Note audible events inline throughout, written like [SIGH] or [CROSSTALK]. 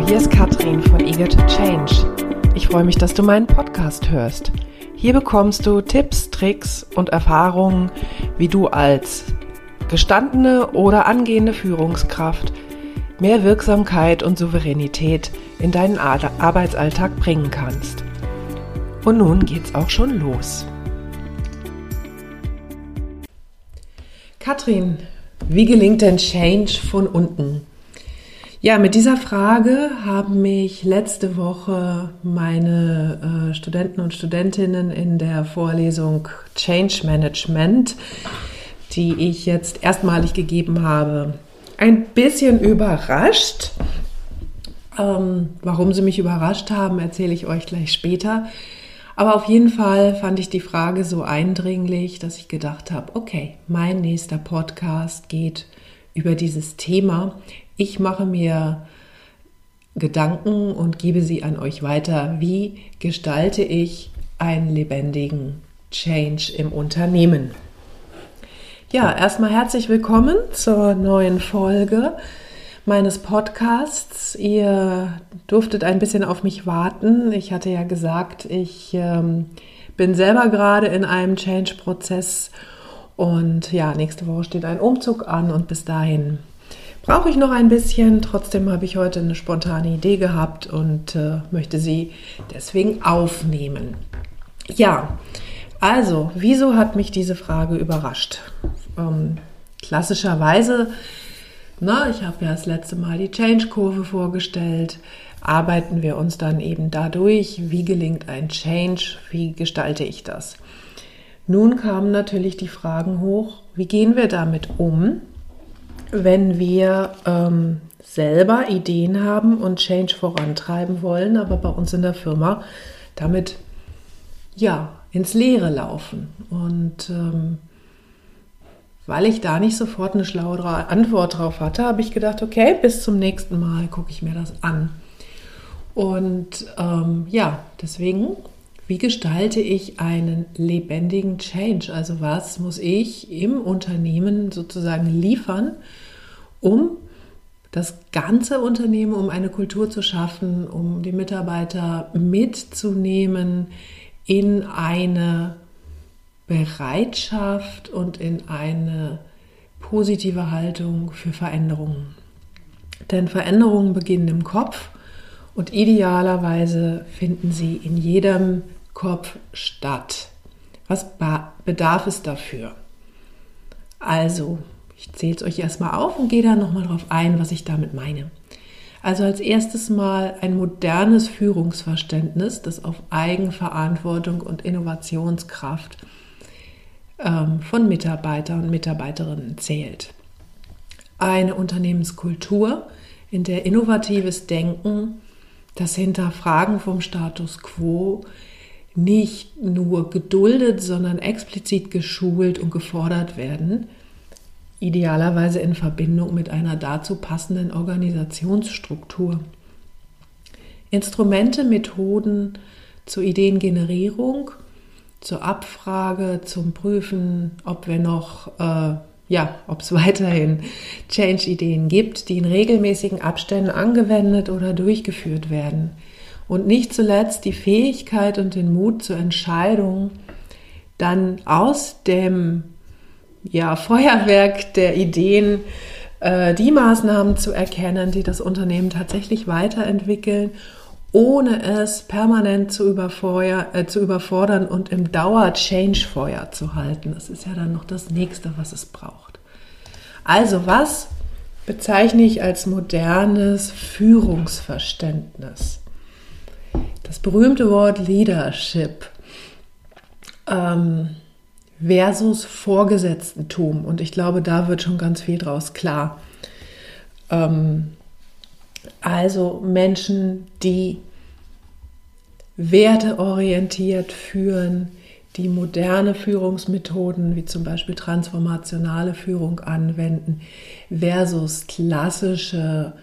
Hier ist Katrin von Eager to Change. Ich freue mich, dass du meinen Podcast hörst. Hier bekommst du Tipps, Tricks und Erfahrungen, wie du als gestandene oder angehende Führungskraft mehr Wirksamkeit und Souveränität in deinen Arbeitsalltag bringen kannst. Und nun geht's auch schon los. Katrin, wie gelingt denn Change von unten? Ja, mit dieser Frage haben mich letzte Woche meine äh, Studenten und Studentinnen in der Vorlesung Change Management, die ich jetzt erstmalig gegeben habe, ein bisschen überrascht. Ähm, warum sie mich überrascht haben, erzähle ich euch gleich später. Aber auf jeden Fall fand ich die Frage so eindringlich, dass ich gedacht habe, okay, mein nächster Podcast geht über dieses Thema. Ich mache mir Gedanken und gebe sie an euch weiter. Wie gestalte ich einen lebendigen Change im Unternehmen? Ja, erstmal herzlich willkommen zur neuen Folge meines Podcasts. Ihr durftet ein bisschen auf mich warten. Ich hatte ja gesagt, ich ähm, bin selber gerade in einem Change-Prozess und ja, nächste Woche steht ein Umzug an und bis dahin brauche ich noch ein bisschen. Trotzdem habe ich heute eine spontane Idee gehabt und äh, möchte sie deswegen aufnehmen. Ja, also, wieso hat mich diese Frage überrascht? Ähm, klassischerweise, na, ich habe ja das letzte Mal die Change-Kurve vorgestellt, arbeiten wir uns dann eben dadurch, wie gelingt ein Change, wie gestalte ich das? Nun kamen natürlich die Fragen hoch, wie gehen wir damit um? Wenn wir ähm, selber Ideen haben und Change vorantreiben wollen, aber bei uns in der Firma damit ja ins Leere laufen. Und ähm, weil ich da nicht sofort eine schlaue Antwort drauf hatte, habe ich gedacht, okay, bis zum nächsten Mal gucke ich mir das an. Und ähm, ja, deswegen wie gestalte ich einen lebendigen Change? Also was muss ich im Unternehmen sozusagen liefern, um das ganze Unternehmen, um eine Kultur zu schaffen, um die Mitarbeiter mitzunehmen in eine Bereitschaft und in eine positive Haltung für Veränderungen. Denn Veränderungen beginnen im Kopf und idealerweise finden sie in jedem Kopf statt. Was bedarf es dafür? Also, ich zähle es euch erstmal auf und gehe dann nochmal darauf ein, was ich damit meine. Also als erstes mal ein modernes Führungsverständnis, das auf Eigenverantwortung und Innovationskraft ähm, von Mitarbeitern und Mitarbeiterinnen zählt. Eine Unternehmenskultur, in der innovatives Denken das Hinterfragen vom Status quo nicht nur geduldet, sondern explizit geschult und gefordert werden, idealerweise in Verbindung mit einer dazu passenden Organisationsstruktur. Instrumente, Methoden zur Ideengenerierung, zur Abfrage, zum Prüfen, ob wir noch äh, ja, ob es weiterhin Change-Ideen gibt, die in regelmäßigen Abständen angewendet oder durchgeführt werden. Und nicht zuletzt die Fähigkeit und den Mut zur Entscheidung, dann aus dem ja, Feuerwerk der Ideen äh, die Maßnahmen zu erkennen, die das Unternehmen tatsächlich weiterentwickeln ohne es permanent zu, äh, zu überfordern und im Dauer-Change-Feuer zu halten. Das ist ja dann noch das nächste, was es braucht. Also was bezeichne ich als modernes Führungsverständnis? Das berühmte Wort Leadership ähm, versus Vorgesetztentum. Und ich glaube, da wird schon ganz viel draus klar. Ähm, also Menschen, die werteorientiert führen, die moderne Führungsmethoden wie zum Beispiel transformationale Führung anwenden versus klassische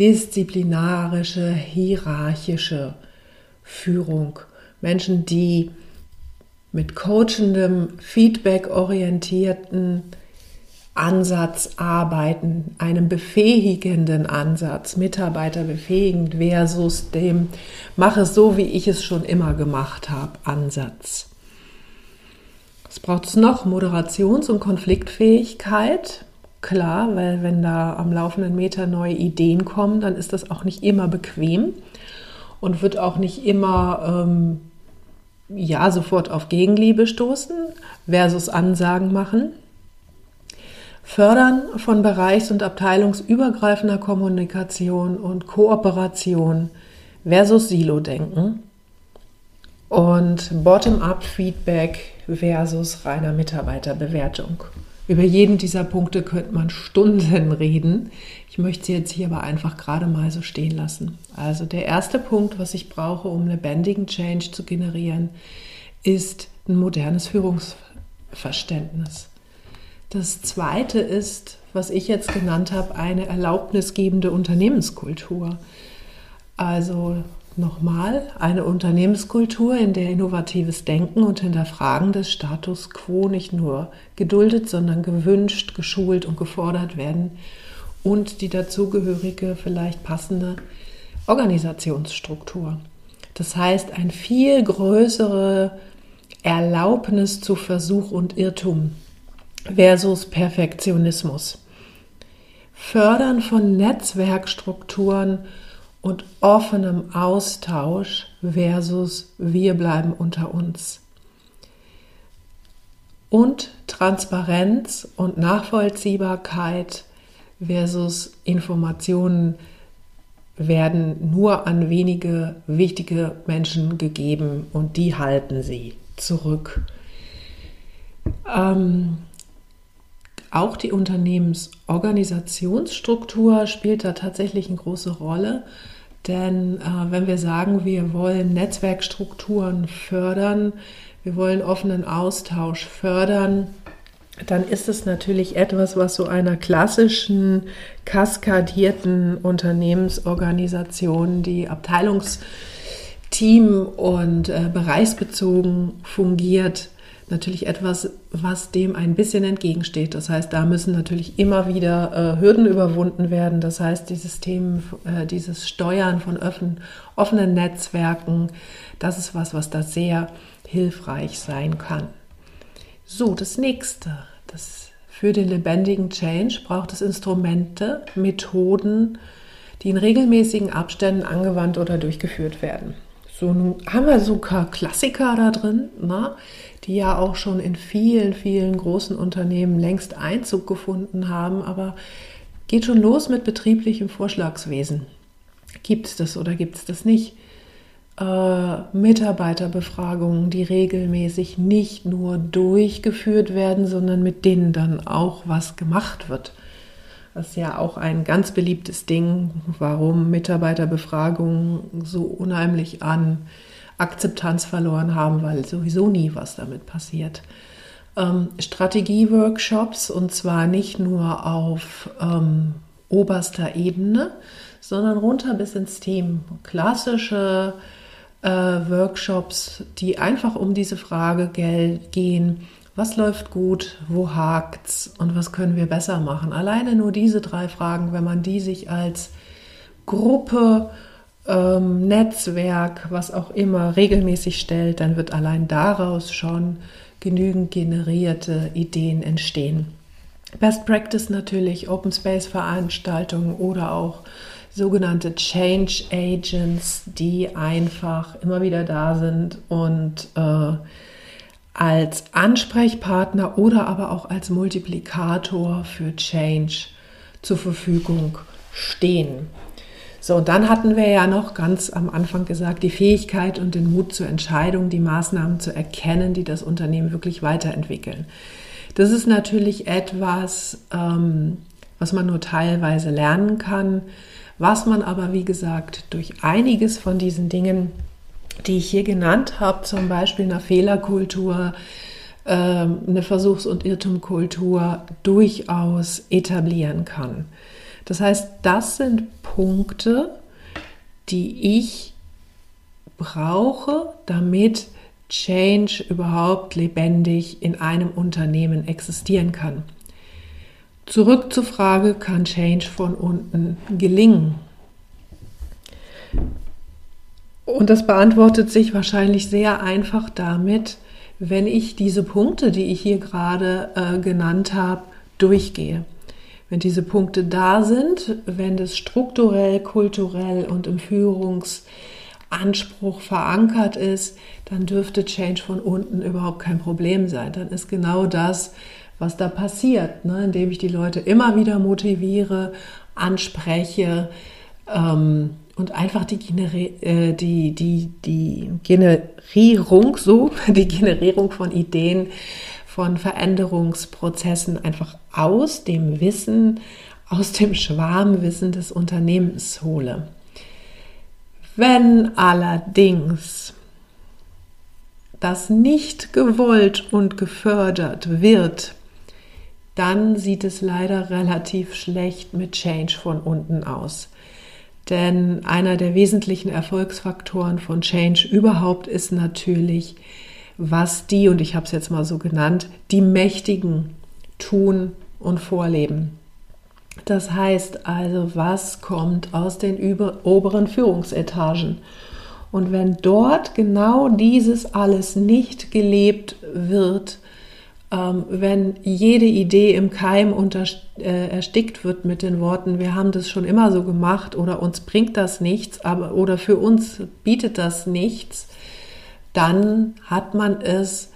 disziplinarische, hierarchische Führung. Menschen, die mit coachendem, feedback-orientierten Ansatz arbeiten, einem befähigenden Ansatz, Mitarbeiter befähigend versus dem mache es so, wie ich es schon immer gemacht habe, Ansatz. Was braucht es noch? Moderations- und Konfliktfähigkeit. Klar, weil wenn da am laufenden Meter neue Ideen kommen, dann ist das auch nicht immer bequem und wird auch nicht immer ähm, ja sofort auf Gegenliebe stoßen versus Ansagen machen. Fördern von bereichs- und abteilungsübergreifender Kommunikation und Kooperation versus Silo-Denken und Bottom-up-Feedback versus reiner Mitarbeiterbewertung. Über jeden dieser Punkte könnte man Stunden reden. Ich möchte sie jetzt hier aber einfach gerade mal so stehen lassen. Also der erste Punkt, was ich brauche, um lebendigen Change zu generieren, ist ein modernes Führungsverständnis. Das zweite ist, was ich jetzt genannt habe, eine erlaubnisgebende Unternehmenskultur. Also nochmal eine Unternehmenskultur, in der innovatives Denken und Hinterfragen des Status quo nicht nur geduldet, sondern gewünscht, geschult und gefordert werden und die dazugehörige, vielleicht passende Organisationsstruktur. Das heißt, ein viel größere Erlaubnis zu Versuch und Irrtum versus Perfektionismus. Fördern von Netzwerkstrukturen und offenem Austausch versus wir bleiben unter uns. Und Transparenz und Nachvollziehbarkeit versus Informationen werden nur an wenige wichtige Menschen gegeben und die halten sie zurück. Ähm, auch die Unternehmensorganisationsstruktur spielt da tatsächlich eine große Rolle. Denn äh, wenn wir sagen, wir wollen Netzwerkstrukturen fördern, wir wollen offenen Austausch fördern, dann ist es natürlich etwas, was so einer klassischen, kaskadierten Unternehmensorganisation, die Abteilungsteam und äh, bereichsbezogen fungiert, natürlich etwas, was dem ein bisschen entgegensteht. Das heißt, da müssen natürlich immer wieder äh, Hürden überwunden werden. Das heißt, dieses Themen, äh, dieses Steuern von offen, offenen Netzwerken, das ist was, was da sehr hilfreich sein kann. So, das nächste, das für den lebendigen Change braucht es Instrumente, Methoden, die in regelmäßigen Abständen angewandt oder durchgeführt werden. So, haben wir sogar Klassiker da drin, ne? die ja auch schon in vielen, vielen großen Unternehmen längst Einzug gefunden haben, aber geht schon los mit betrieblichem Vorschlagswesen. Gibt es das oder gibt es das nicht? Äh, Mitarbeiterbefragungen, die regelmäßig nicht nur durchgeführt werden, sondern mit denen dann auch was gemacht wird. Das ist ja auch ein ganz beliebtes Ding, warum Mitarbeiterbefragungen so unheimlich an Akzeptanz verloren haben, weil sowieso nie was damit passiert. Ähm, Strategieworkshops und zwar nicht nur auf ähm, oberster Ebene, sondern runter bis ins Team. Klassische äh, Workshops, die einfach um diese Frage gehen, was läuft gut, wo hakt's und was können wir besser machen. Alleine nur diese drei Fragen, wenn man die sich als Gruppe ähm, Netzwerk, was auch immer, regelmäßig stellt, dann wird allein daraus schon genügend generierte Ideen entstehen. Best Practice natürlich, Open Space Veranstaltungen oder auch sogenannte Change Agents, die einfach immer wieder da sind und äh, als Ansprechpartner oder aber auch als Multiplikator für Change zur Verfügung stehen. So, und dann hatten wir ja noch ganz am Anfang gesagt, die Fähigkeit und den Mut zur Entscheidung, die Maßnahmen zu erkennen, die das Unternehmen wirklich weiterentwickeln. Das ist natürlich etwas, ähm, was man nur teilweise lernen kann, was man aber, wie gesagt, durch einiges von diesen Dingen, die ich hier genannt habe, zum Beispiel einer Fehlerkultur, äh, eine Versuchs- und Irrtumkultur, durchaus etablieren kann. Das heißt, das sind Punkte, die ich brauche, damit Change überhaupt lebendig in einem Unternehmen existieren kann. Zurück zur Frage, kann Change von unten gelingen? Und das beantwortet sich wahrscheinlich sehr einfach damit, wenn ich diese Punkte, die ich hier gerade äh, genannt habe, durchgehe. Wenn diese Punkte da sind, wenn das strukturell, kulturell und im Führungsanspruch verankert ist, dann dürfte Change von unten überhaupt kein Problem sein. Dann ist genau das, was da passiert, ne? indem ich die Leute immer wieder motiviere, anspreche ähm, und einfach die, äh, die, die, die Generierung, so, [LAUGHS] die Generierung von Ideen von Veränderungsprozessen einfach aus dem Wissen, aus dem Schwarmwissen des Unternehmens hole. Wenn allerdings das nicht gewollt und gefördert wird, dann sieht es leider relativ schlecht mit Change von unten aus. Denn einer der wesentlichen Erfolgsfaktoren von Change überhaupt ist natürlich was die, und ich habe es jetzt mal so genannt, die Mächtigen tun und vorleben. Das heißt also, was kommt aus den oberen Führungsetagen? Und wenn dort genau dieses alles nicht gelebt wird, wenn jede Idee im Keim unter, äh, erstickt wird mit den Worten, wir haben das schon immer so gemacht oder uns bringt das nichts, aber oder für uns bietet das nichts, dann hat man es,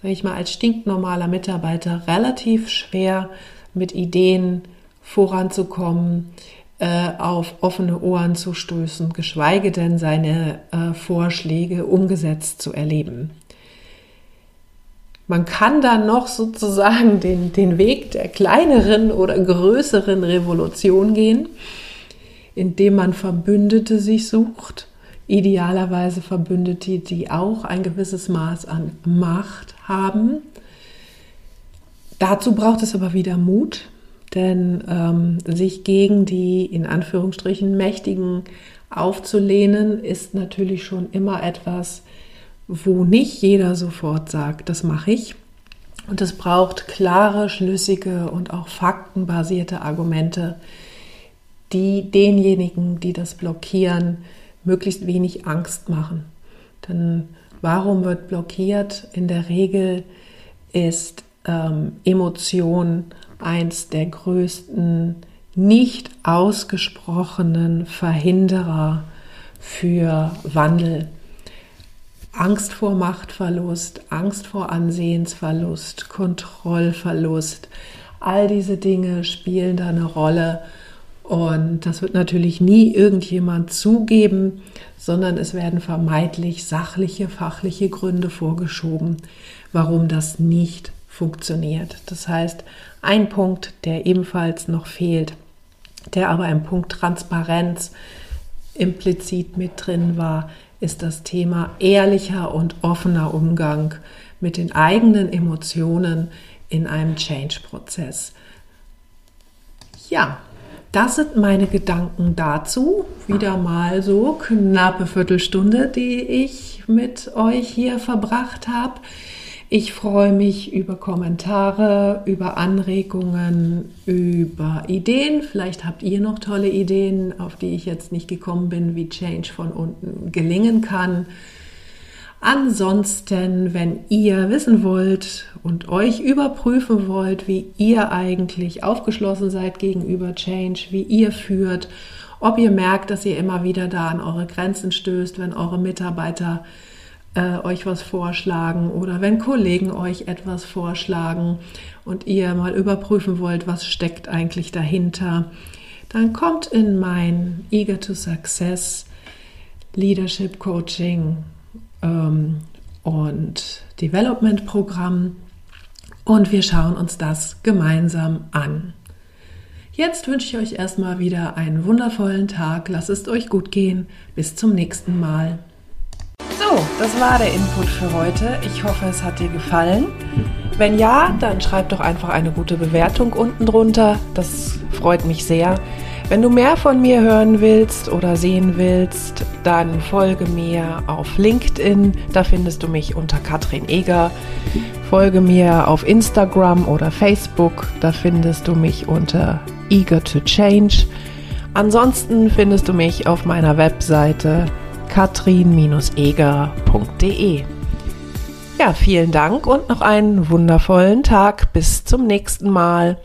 sage ich mal, als stinknormaler Mitarbeiter relativ schwer mit Ideen voranzukommen, äh, auf offene Ohren zu stößen, geschweige denn seine äh, Vorschläge umgesetzt zu erleben. Man kann dann noch sozusagen den, den Weg der kleineren oder größeren Revolution gehen, indem man Verbündete sich sucht idealerweise Verbündete, die auch ein gewisses Maß an Macht haben. Dazu braucht es aber wieder Mut, denn ähm, sich gegen die in Anführungsstrichen Mächtigen aufzulehnen, ist natürlich schon immer etwas, wo nicht jeder sofort sagt, das mache ich. Und es braucht klare, schlüssige und auch faktenbasierte Argumente, die denjenigen, die das blockieren, möglichst wenig Angst machen. Denn warum wird blockiert? In der Regel ist ähm, Emotion eins der größten nicht ausgesprochenen Verhinderer für Wandel. Angst vor Machtverlust, Angst vor Ansehensverlust, Kontrollverlust, all diese Dinge spielen da eine Rolle und das wird natürlich nie irgendjemand zugeben, sondern es werden vermeintlich sachliche, fachliche Gründe vorgeschoben, warum das nicht funktioniert. Das heißt, ein Punkt, der ebenfalls noch fehlt, der aber im Punkt Transparenz implizit mit drin war, ist das Thema ehrlicher und offener Umgang mit den eigenen Emotionen in einem Change-Prozess. Ja, das sind meine Gedanken dazu. Wieder mal so knappe Viertelstunde, die ich mit euch hier verbracht habe. Ich freue mich über Kommentare, über Anregungen, über Ideen. Vielleicht habt ihr noch tolle Ideen, auf die ich jetzt nicht gekommen bin, wie Change von unten gelingen kann. Ansonsten, wenn ihr wissen wollt und euch überprüfen wollt, wie ihr eigentlich aufgeschlossen seid gegenüber Change, wie ihr führt, ob ihr merkt, dass ihr immer wieder da an eure Grenzen stößt, wenn eure Mitarbeiter äh, euch was vorschlagen oder wenn Kollegen euch etwas vorschlagen und ihr mal überprüfen wollt, was steckt eigentlich dahinter, dann kommt in mein Eager to Success Leadership Coaching ähm, und Development Programm und wir schauen uns das gemeinsam an. Jetzt wünsche ich euch erstmal wieder einen wundervollen Tag. Lasst es euch gut gehen. Bis zum nächsten Mal. Das war der Input für heute. Ich hoffe, es hat dir gefallen. Wenn ja, dann schreib doch einfach eine gute Bewertung unten drunter. Das freut mich sehr. Wenn du mehr von mir hören willst oder sehen willst, dann folge mir auf LinkedIn. Da findest du mich unter Katrin Eger. Folge mir auf Instagram oder Facebook. Da findest du mich unter Eager to Change. Ansonsten findest du mich auf meiner Webseite katrin-eger.de. Ja, vielen Dank und noch einen wundervollen Tag. Bis zum nächsten Mal.